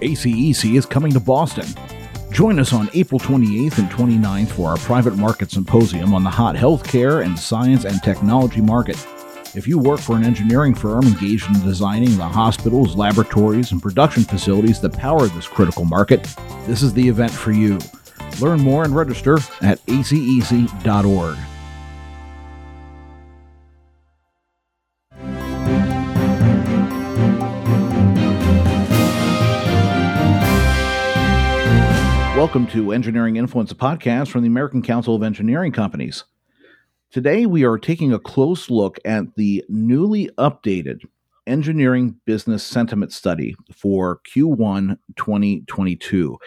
ACEC is coming to Boston. Join us on April 28th and 29th for our private market symposium on the hot healthcare and science and technology market. If you work for an engineering firm engaged in designing the hospitals, laboratories, and production facilities that power this critical market, this is the event for you. Learn more and register at acec.org. Welcome to Engineering Influence, podcast from the American Council of Engineering Companies. Today, we are taking a close look at the newly updated Engineering Business Sentiment Study for Q1 2022.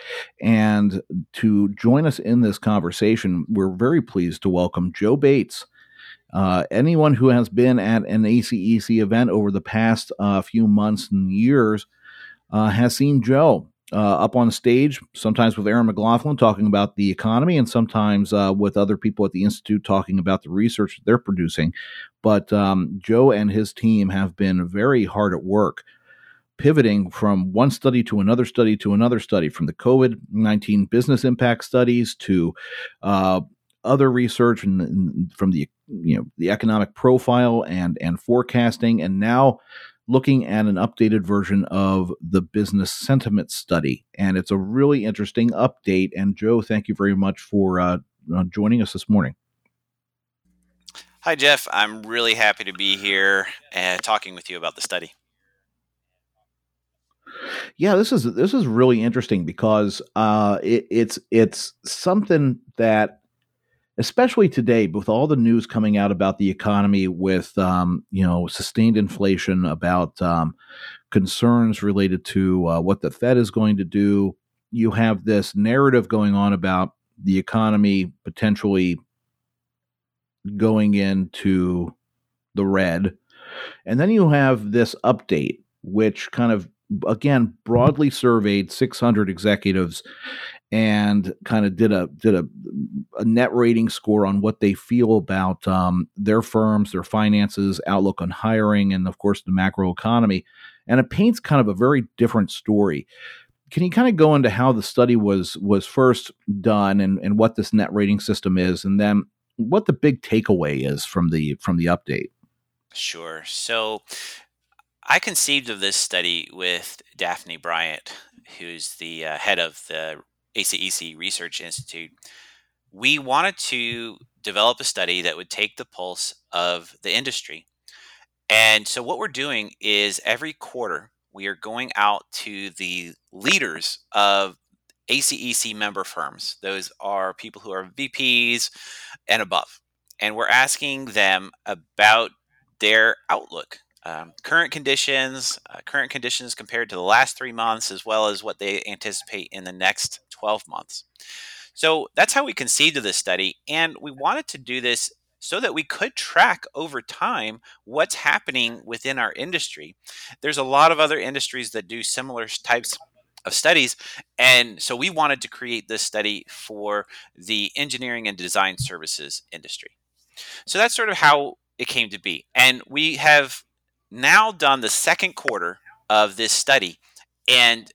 And to join us in this conversation, we're very pleased to welcome Joe Bates. Uh, anyone who has been at an ACEC event over the past uh, few months and years uh, has seen Joe uh, up on stage, sometimes with Aaron McLaughlin talking about the economy, and sometimes uh, with other people at the Institute talking about the research they're producing. But um, Joe and his team have been very hard at work pivoting from one study to another study to another study, from the COVID 19 business impact studies to uh, other research and, and, from the you know the economic profile and and forecasting and now looking at an updated version of the business sentiment study. And it's a really interesting update. And Joe, thank you very much for uh, uh, joining us this morning. Hi, Jeff. I'm really happy to be here and talking with you about the study. Yeah, this is this is really interesting because uh, it, it's it's something that especially today with all the news coming out about the economy with um, you know sustained inflation about um, concerns related to uh, what the fed is going to do. You have this narrative going on about the economy potentially going into the red. And then you have this update which kind of again broadly surveyed 600 executives and kind of did a did a, a, net rating score on what they feel about um, their firms, their finances, outlook on hiring, and of course the macro economy. And it paints kind of a very different story. Can you kind of go into how the study was was first done and, and what this net rating system is, and then what the big takeaway is from the from the update? Sure. So I conceived of this study with Daphne Bryant, who's the uh, head of the ACEC Research Institute, we wanted to develop a study that would take the pulse of the industry. And so, what we're doing is every quarter, we are going out to the leaders of ACEC member firms. Those are people who are VPs and above. And we're asking them about their outlook um, current conditions, uh, current conditions compared to the last three months, as well as what they anticipate in the next 12 months. So that's how we conceived of this study. And we wanted to do this so that we could track over time what's happening within our industry. There's a lot of other industries that do similar types of studies. And so we wanted to create this study for the engineering and design services industry. So that's sort of how it came to be. And we have now done the second quarter of this study. And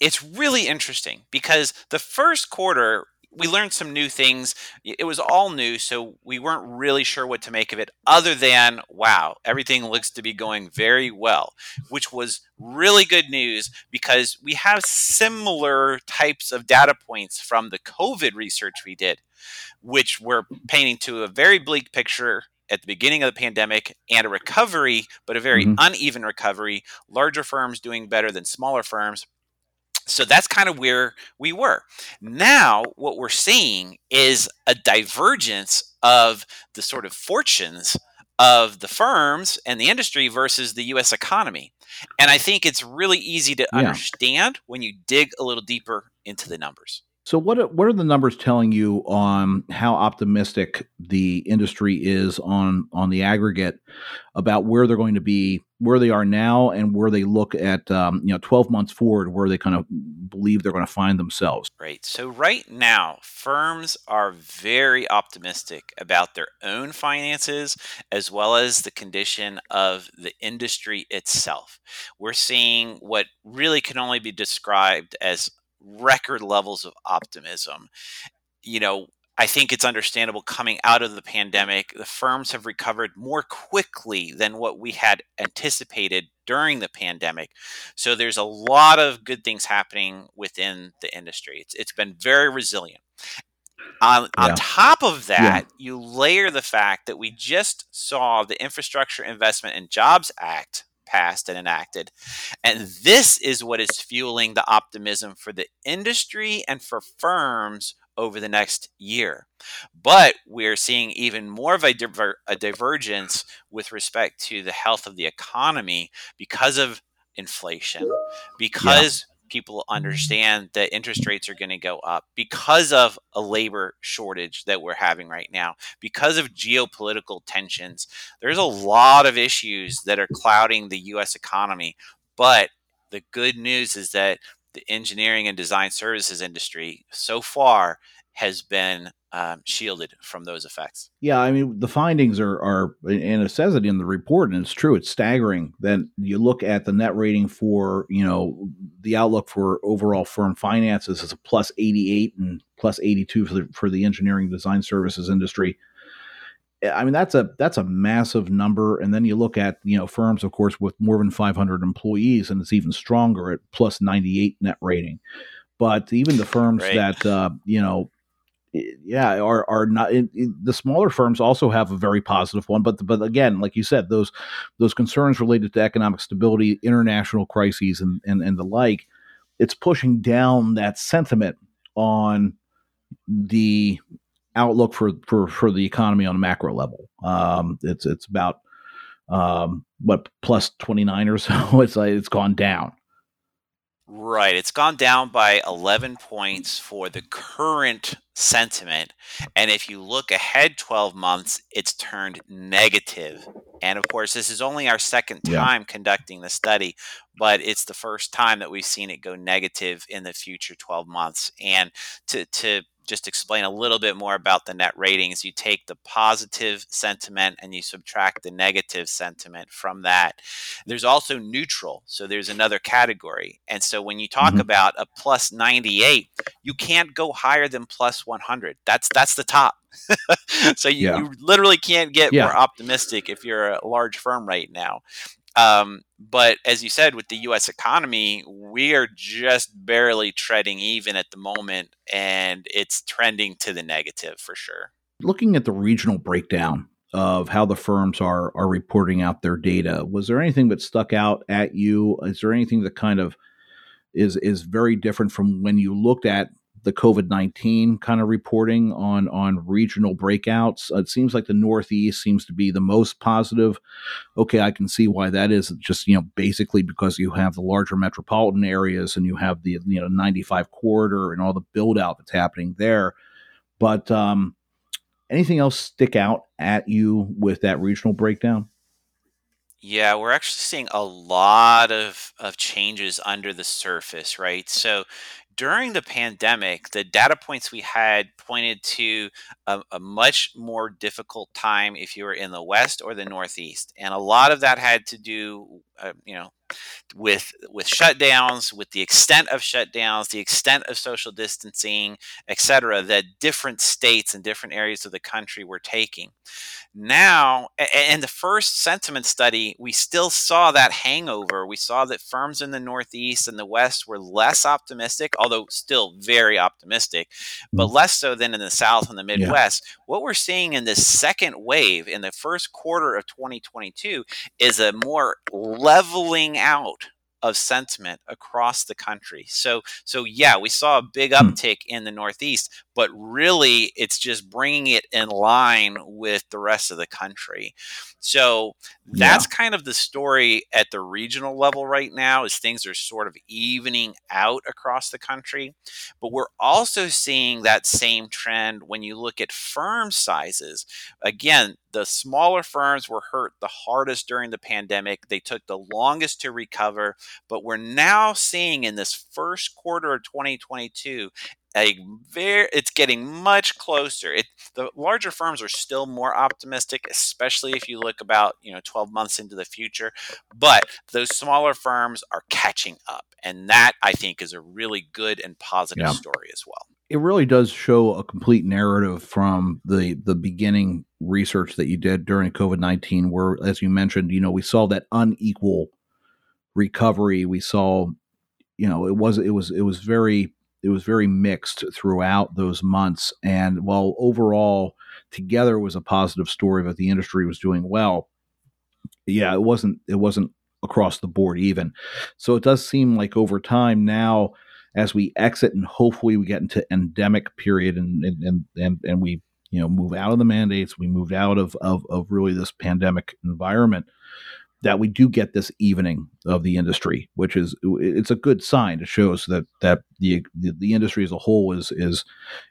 it's really interesting because the first quarter, we learned some new things. It was all new, so we weren't really sure what to make of it, other than, wow, everything looks to be going very well, which was really good news because we have similar types of data points from the COVID research we did, which were painting to a very bleak picture at the beginning of the pandemic and a recovery, but a very mm-hmm. uneven recovery, larger firms doing better than smaller firms. So that's kind of where we were. Now, what we're seeing is a divergence of the sort of fortunes of the firms and the industry versus the US economy. And I think it's really easy to yeah. understand when you dig a little deeper into the numbers. So what are, what are the numbers telling you on how optimistic the industry is on on the aggregate about where they're going to be, where they are now, and where they look at um, you know twelve months forward, where they kind of believe they're going to find themselves. Right. So, right now, firms are very optimistic about their own finances as well as the condition of the industry itself. We're seeing what really can only be described as record levels of optimism. You know, I think it's understandable coming out of the pandemic, the firms have recovered more quickly than what we had anticipated during the pandemic. So there's a lot of good things happening within the industry. It's, it's been very resilient. On, yeah. on top of that, yeah. you layer the fact that we just saw the Infrastructure Investment and Jobs Act passed and enacted. And this is what is fueling the optimism for the industry and for firms over the next year. But we're seeing even more of a, diver- a divergence with respect to the health of the economy because of inflation, because yeah. People mm-hmm. understand that interest rates are going to go up, because of a labor shortage that we're having right now, because of geopolitical tensions. There's a lot of issues that are clouding the US economy. But the good news is that the engineering and design services industry so far has been um, shielded from those effects. Yeah, I mean the findings are are and it says it in the report, and it's true. It's staggering. Then you look at the net rating for you know the outlook for overall firm finances is a plus eighty eight and plus eighty two for the for the engineering design services industry. I mean that's a that's a massive number, and then you look at you know firms, of course, with more than 500 employees, and it's even stronger at plus 98 net rating. But even the firms right. that uh, you know, yeah, are are not it, it, the smaller firms also have a very positive one. But but again, like you said, those those concerns related to economic stability, international crises, and and and the like, it's pushing down that sentiment on the outlook for for for the economy on a macro level. Um, it's it's about um, what plus twenty nine or so. It's like it's gone down. Right. It's gone down by 11 points for the current sentiment. And if you look ahead 12 months, it's turned negative. And of course, this is only our second time yeah. conducting the study, but it's the first time that we've seen it go negative in the future 12 months. And to, to just explain a little bit more about the net ratings, you take the positive sentiment and you subtract the negative sentiment from that. There's also neutral. So there's another category. And so when you talk mm-hmm. about a plus 98, you can't go higher than plus 100. That's that's the top. so you, yeah. you, literally can't get yeah. more optimistic if you're a large firm right now. Um, but as you said, with the U.S. economy, we are just barely treading even at the moment, and it's trending to the negative for sure. Looking at the regional breakdown of how the firms are are reporting out their data, was there anything that stuck out at you? Is there anything that kind of is is very different from when you looked at the COVID nineteen kind of reporting on on regional breakouts. It seems like the Northeast seems to be the most positive. Okay, I can see why that is. Just you know, basically because you have the larger metropolitan areas and you have the you know ninety five corridor and all the build out that's happening there. But um, anything else stick out at you with that regional breakdown? Yeah, we're actually seeing a lot of, of changes under the surface, right? So during the pandemic, the data points we had pointed to a, a, much more difficult time if you were in the West or the Northeast, and a lot of that had to do, uh, you know, with with shutdowns, with the extent of shutdowns, the extent of social distancing, et cetera, that different states and different areas of the country were taking. Now, in the first sentiment study, we still saw that hangover. We saw that firms in the Northeast and the West were less optimistic, although still very optimistic, but mm. less so than in the South and the Midwest. Yeah. What we're seeing in this second wave in the first quarter of 2022 is a more leveling out of sentiment across the country. So so yeah, we saw a big hmm. uptick in the Northeast, but really it's just bringing it in line with the rest of the country. So that's yeah. kind of the story at the regional level right now is things are sort of evening out across the country. But we're also seeing that same trend when you look at firm sizes. Again, the smaller firms were hurt the hardest during the pandemic. They took the longest to recover, but we're now seeing in this first quarter of 2022 a very it's getting much closer it the larger firms are still more optimistic especially if you look about you know 12 months into the future but those smaller firms are catching up and that i think is a really good and positive yeah. story as well it really does show a complete narrative from the the beginning research that you did during covid-19 where as you mentioned you know we saw that unequal recovery we saw you know it was it was it was very it was very mixed throughout those months. And while overall together was a positive story that the industry was doing well, yeah, it wasn't it wasn't across the board even. So it does seem like over time now, as we exit and hopefully we get into endemic period and and and, and we you know move out of the mandates, we moved out of, of of really this pandemic environment that we do get this evening of the industry, which is it's a good sign. It shows that that the, the the, industry as a whole is is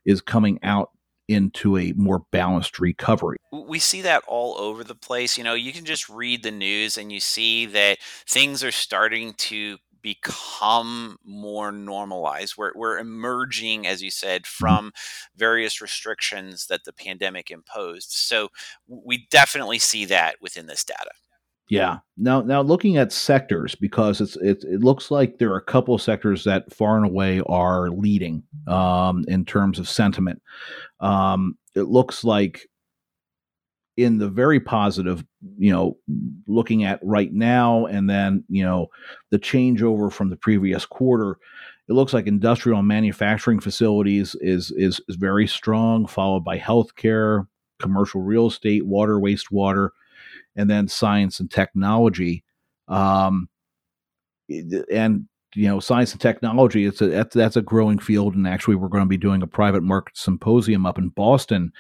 is coming out into a more balanced recovery. We see that all over the place. You know, you can just read the news and you see that things are starting to become more normalized. We're, we're emerging, as you said, mm-hmm. from various restrictions that the pandemic imposed. So we definitely see that within this data. Yeah. Now, now looking at sectors because it's it, it looks like there are a couple of sectors that far and away are leading um, in terms of sentiment. Um, it looks like in the very positive, you know, looking at right now, and then you know the changeover from the previous quarter. It looks like industrial and manufacturing facilities is is is very strong, followed by healthcare, commercial real estate, water, wastewater and then science and technology. Um, and you know, science and technology, it's a that's, a growing field. And actually, we're going to be doing a private market symposium up in Boston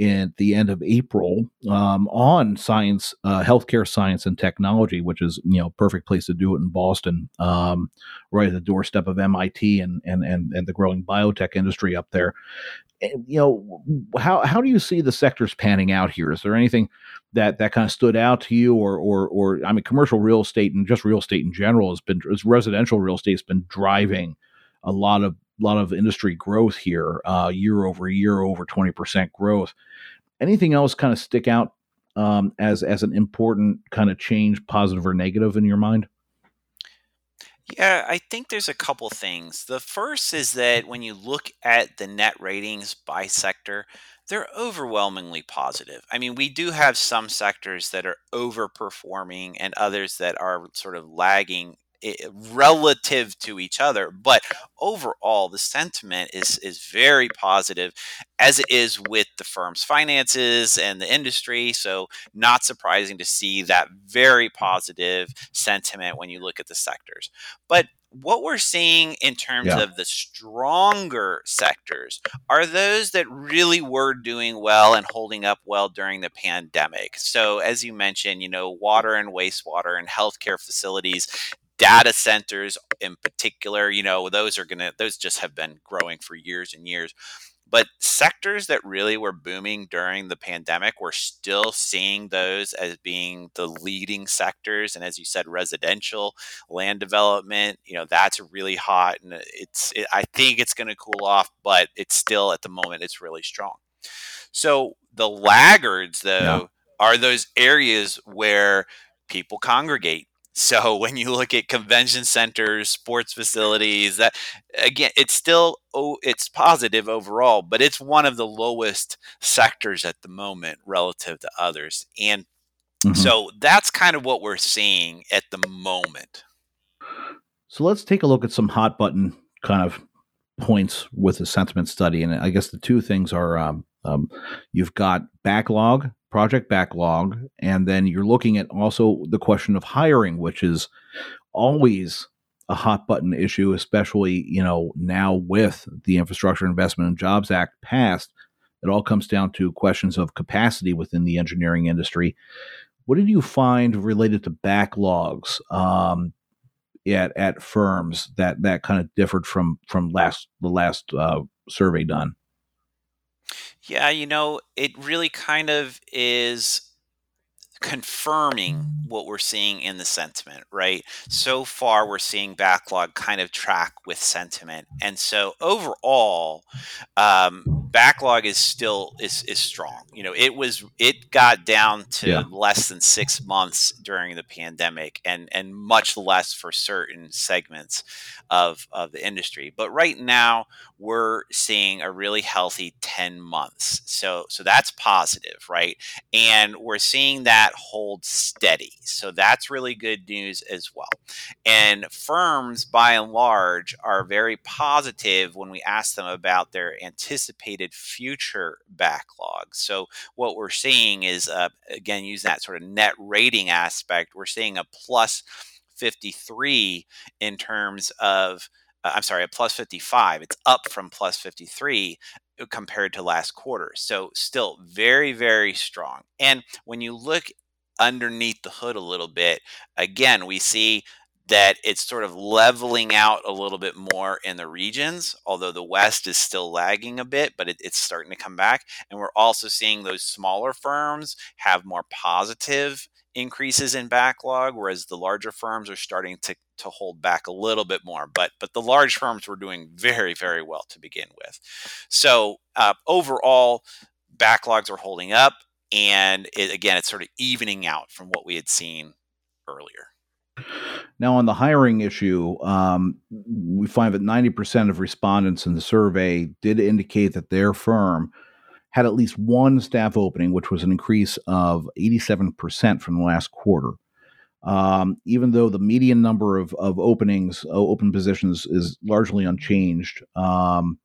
at the end of April um, on science, uh, healthcare science and technology, which is you know perfect place to do it in Boston, um, right at the doorstep of MIT and and and and the growing biotech industry up there. And, you know, how how do you see the sectors panning out here? Is there anything that that kind of stood out to you, or or or I mean, commercial real estate and just real estate in general has been residential real estate has been driving a lot of lot of industry growth here, uh, year over year, over twenty percent growth. Anything else kind of stick out um, as as an important kind of change, positive or negative, in your mind? Yeah, I think there's a couple things. The first is that when you look at the net ratings by sector, they're overwhelmingly positive. I mean, we do have some sectors that are overperforming and others that are sort of lagging relative to each other but overall the sentiment is is very positive as it is with the firm's finances and the industry so not surprising to see that very positive sentiment when you look at the sectors but what we're seeing in terms yeah. of the stronger sectors are those that really were doing well and holding up well during the pandemic. So, as you mentioned, you know, water and wastewater and healthcare facilities data centers in particular you know those are going to those just have been growing for years and years. But sectors that really were booming during the pandemic we're still seeing those as being the leading sectors. And as you said residential land development you know that's really hot. And it's it, i think it's going to cool off but it's still at the moment it's really strong. So the laggards though yeah. are those areas where people congregate so when you look at convention centers, sports facilities, that again, it's still oh, it's positive overall, but it's one of the lowest sectors at the moment relative to others. And mm-hmm. so that's kind of what we're seeing at the moment. So let's take a look at some hot button kind of points with the sentiment study. And I guess the two things are um, um, you've got backlog project backlog, and then you're looking at also the question of hiring, which is always a hot button issue, especially you know now with the Infrastructure Investment and Jobs Act passed. It all comes down to questions of capacity within the engineering industry. What did you find related to backlogs um, at at firms that that kind of differed from from last the last uh, survey done? Yeah, you know, it really kind of is confirming what we're seeing in the sentiment, right? So far, we're seeing backlog kind of track with sentiment, and so overall, um, backlog is still is is strong. You know, it was it got down to yeah. less than six months during the pandemic, and and much less for certain segments of of the industry. But right now, we're seeing a really healthy ten months. So so that's positive, right? And we're seeing that that hold steady. So that's really good news as well. And firms, by and large, are very positive when we ask them about their anticipated future backlog. So what we're seeing is, uh, again, using that sort of net rating aspect, we're seeing a plus 53 in terms of uh, I'm sorry, a plus 55. It's up from plus 53 uh, compared to last quarter. So still very, very strong. And when you look underneath the hood a little bit, again, we see that it's sort of leveling out a little bit more in the regions, although the West is still lagging a bit, but it, it's starting to come back. And we're also seeing those smaller firms have more positive increases in backlog, whereas the larger firms are starting to, to hold back a little bit more. But but the large firms were doing very very well to begin with. So uh, overall, backlogs are holding up, and it, again, it's sort of evening out from what we had seen earlier. Now, on the hiring issue, um, we find that 90% of respondents in the survey did indicate that their firm had at least one staff opening, which was an increase of 87% from the last quarter. Um, even though the median number of, of openings, open positions, is largely unchanged, um,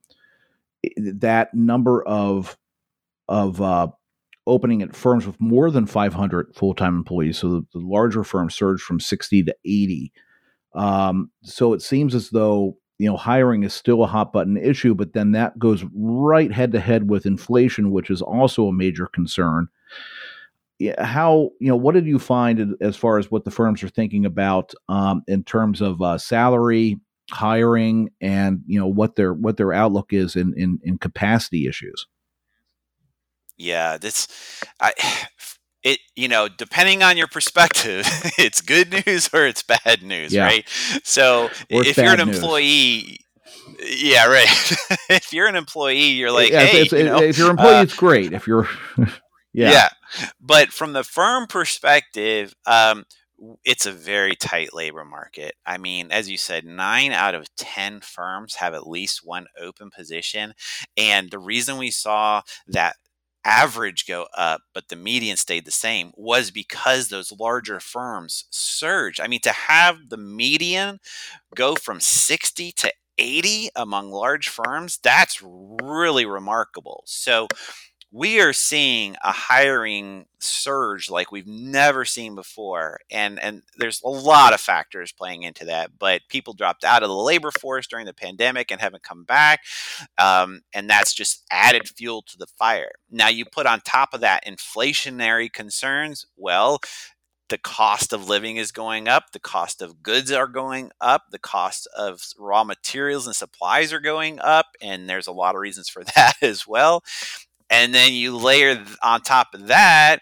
that number of of uh, opening at firms with more than 500 full time employees, so the, the, larger firms surged from 60 to 80. Um, so it seems as though you know, hiring is still a hot button issue, but then that goes right head to head with inflation, which is also a major concern. How you know what did you find as far as what the firms are thinking about um, in terms of uh, salary, hiring, and you know what their what their outlook is in in, in capacity issues? Yeah, this I it you know depending on your perspective it's good news or it's bad news yeah. right so if you're an employee news. yeah right if you're an employee you're like yeah, hey, you know, if you're an employee uh, it's great if you're yeah yeah but from the firm perspective um, it's a very tight labor market. I mean, as you said, nine out of 10 firms have at least one open position. And the reason we saw that average go up, but the median stayed the same was because those larger firms surged. I mean, to have the median go from 60 to 80 among large firms, that's really remarkable. So, we are seeing a hiring surge like we've never seen before and and there's a lot of factors playing into that but people dropped out of the labor force during the pandemic and haven't come back um, and that's just added fuel to the fire now you put on top of that inflationary concerns well the cost of living is going up, the cost of goods are going up, the cost of raw materials and supplies are going up, and there's a lot of reasons for that as well. And then you layer on top of that,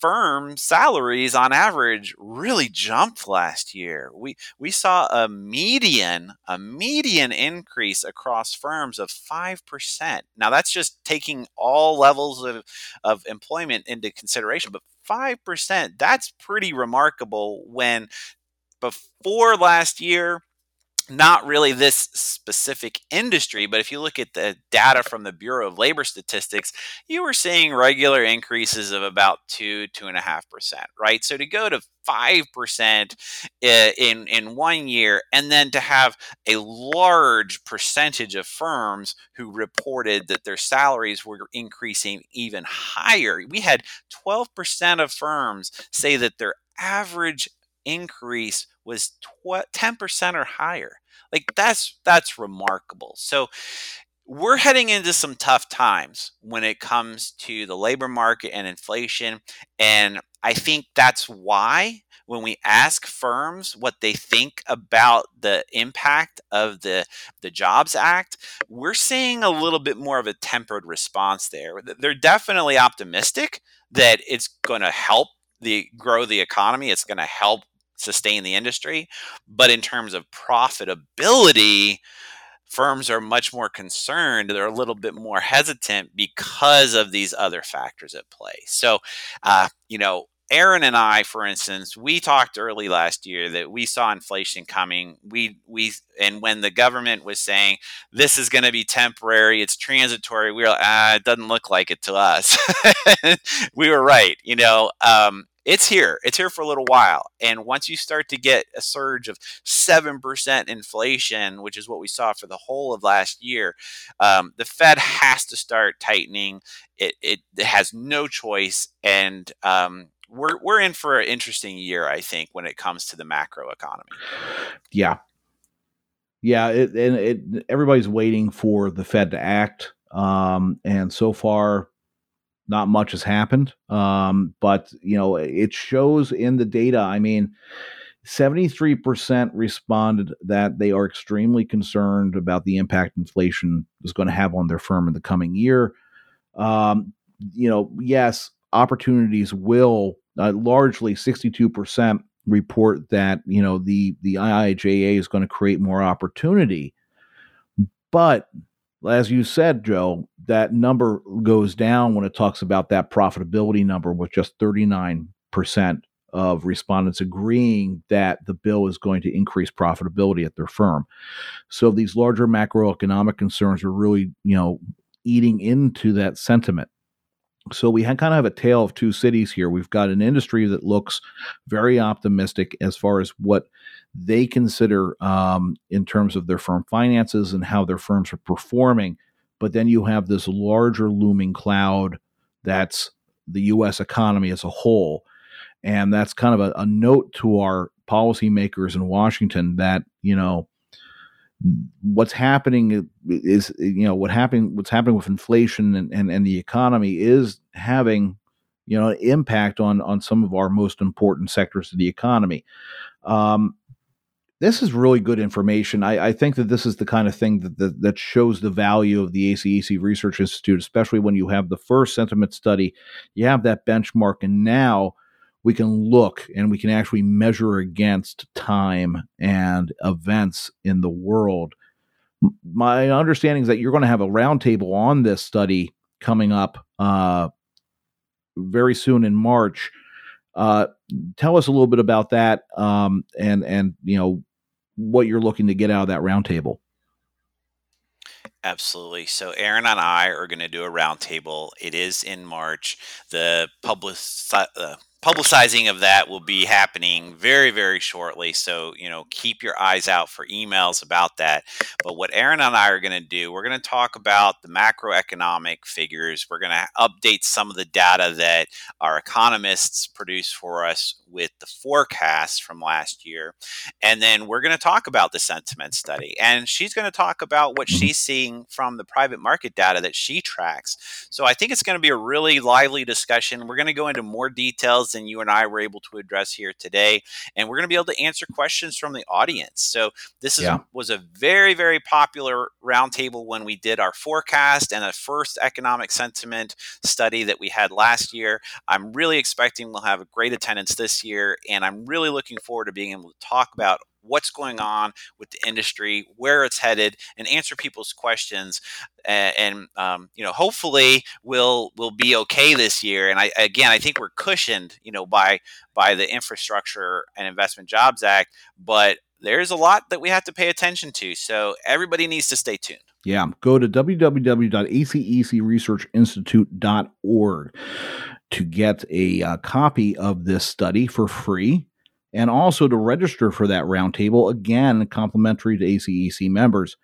firm salaries on average really jumped last year. We we saw a median a median increase across firms of 5%. Now that's just taking all levels of of employment into consideration, but 5%, that's pretty remarkable when before last year not really this specific industry, but if you look at the data from the Bureau of Labor Statistics, you were seeing regular increases of about two, two and a half percent, right? So to go to five percent eh, in in one year, and then to have a large percentage of firms who reported that their salaries were increasing even higher. We had twelve percent of firms say that their average increase was tw- 10% or higher. Like that's that's remarkable. So we're heading into some tough times when it comes to the labor market and inflation and I think that's why when we ask firms what they think about the impact of the the Jobs Act, we're seeing a little bit more of a tempered response there. They're definitely optimistic that it's going to help the grow the economy, it's going to help sustain the industry, but in terms of profitability, firms are much more concerned. They're a little bit more hesitant because of these other factors at play. So, uh, you know, Aaron and I, for instance, we talked early last year that we saw inflation coming. We we and when the government was saying this is going to be temporary, it's transitory, we were ah, it doesn't look like it to us. we were right, you know. Um, it's here. It's here for a little while. And once you start to get a surge of 7% inflation, which is what we saw for the whole of last year, um, the Fed has to start tightening. It, it, it has no choice. And um, we're we're in for an interesting year, I think, when it comes to the macro economy. Yeah, yeah, it, and everybody's waiting for the Fed to act, um, and so far, not much has happened. Um, but you know, it shows in the data. I mean. 73% responded that they are extremely concerned about the impact inflation is going to have on their firm in the coming year. Um, you know, yes, opportunities will uh, largely 62% report that you know the the IIJA is going to create more opportunity but as you said Joe that number goes down when it talks about that profitability number with just 39% of respondents agreeing that the bill is going to increase profitability at their firm. So these larger macroeconomic concerns are really you know eating into that sentiment so we kind of have a tale of two cities here. We've got an industry that looks very optimistic as far as what they consider um, in terms of their firm finances and how their firms are performing. But then you have this larger looming cloud that's the U.S. economy as a whole. And that's kind of a, a note to our policymakers in Washington that, you know, what's happening is you know what happening what's happening with inflation and, and, and the economy is having you know impact on on some of our most important sectors of the economy. Um, this is really good information. I, I, think that this is the kind of thing that, that, that shows the value of the acec research institute especially when you have the first sentiment study. You have that benchmark and now we can look and we can actually measure against time and events in the world. My understanding is that you're going to have a roundtable on this study coming up uh, very soon in March. Uh, tell us a little bit about that um, and and you know what you're looking to get out of that roundtable. Absolutely. So Aaron and I are going to do a roundtable. It is in March. The public uh, publicizing of that will be happening very very shortly. So you know keep your eyes out for emails about that. But what aaron and i are going to do we're going to talk about the macroeconomic figures. We're going to update some of the data that our economists produce for us with the forecasts from last year. And then we're going to talk about the sentiment study. And she's going to talk about what mm-hmm. she's seeing from the private market data that she tracks. So i think it's going to be a really lively discussion. We're going to go into more details than you and I were able to address here today. And we're going to be able to answer questions from the audience. So this is, yeah. was a very, very popular roundtable when we did our forecast and a first economic sentiment study that we had last year. I'm really expecting we'll have a great attendance this year. And I'm really looking forward to being able to talk about what's going on with the industry, where it's headed, and answer people's questions. And, and um, you know, hopefully, we'll we'll be okay this year. And I again, I think we're cushioned, you know, by by the Infrastructure and Investment Jobs Act, but there's a lot that we have to pay attention to. So everybody needs to stay tuned. Yeah, go to www.acecresearchinstitute.org to get a uh, copy of this study for free and also to register for that roundtable, again, complimentary to ACEC members.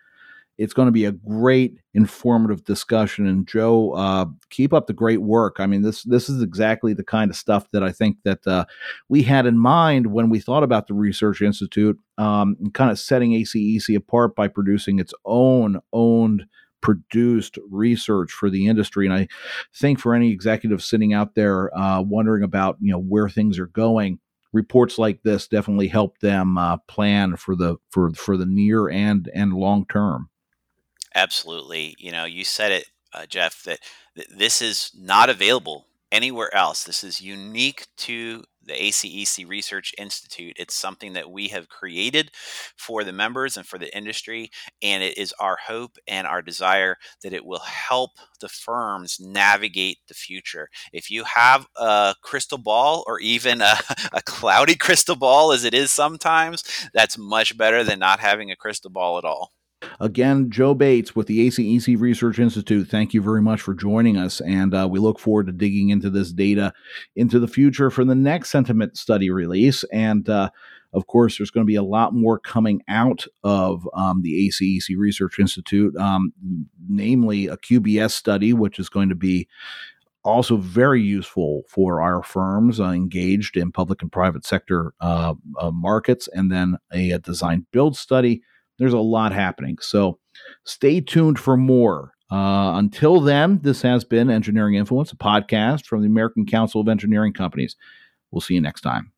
it's going to be a great informative discussion. And Joe, uh, keep up the great work. I mean, this this is exactly the kind of stuff that I think that uh, we had in mind when we thought about the Research Institute, um, kind of setting ACEC apart by producing its own owned produced research for the industry. And I think for any executive sitting out there uh, wondering about you know where things are going, reports like this definitely help them uh, plan for the for for the near and and long term. Absolutely, you know, you said it, uh, Jeff, that th- this is not available anywhere else. This is unique to the ACEC Research Institute. It's something that we have created for the members and for the industry. And it is our hope and our desire that it will help the firms navigate the future. If you have a crystal ball or even a, a cloudy crystal ball, as it is sometimes, that's much better than not having a crystal ball at all. Again, Joe Bates with the ACEC Research Institute, thank you very much for joining us. And uh, we look forward to digging into this data into the future for the next sentiment study release. And uh, of course, there's going to be a lot more coming out of um, the ACEC Research Institute, um, namely a QBS study, which is going to be also very useful for our firms uh, engaged in public and private sector uh, uh markets, and then a, a design build study there's a lot happening. So stay tuned for more. Uh, until then, this has been Engineering Influence, a podcast from the American Council of Engineering Companies. We'll see you next time.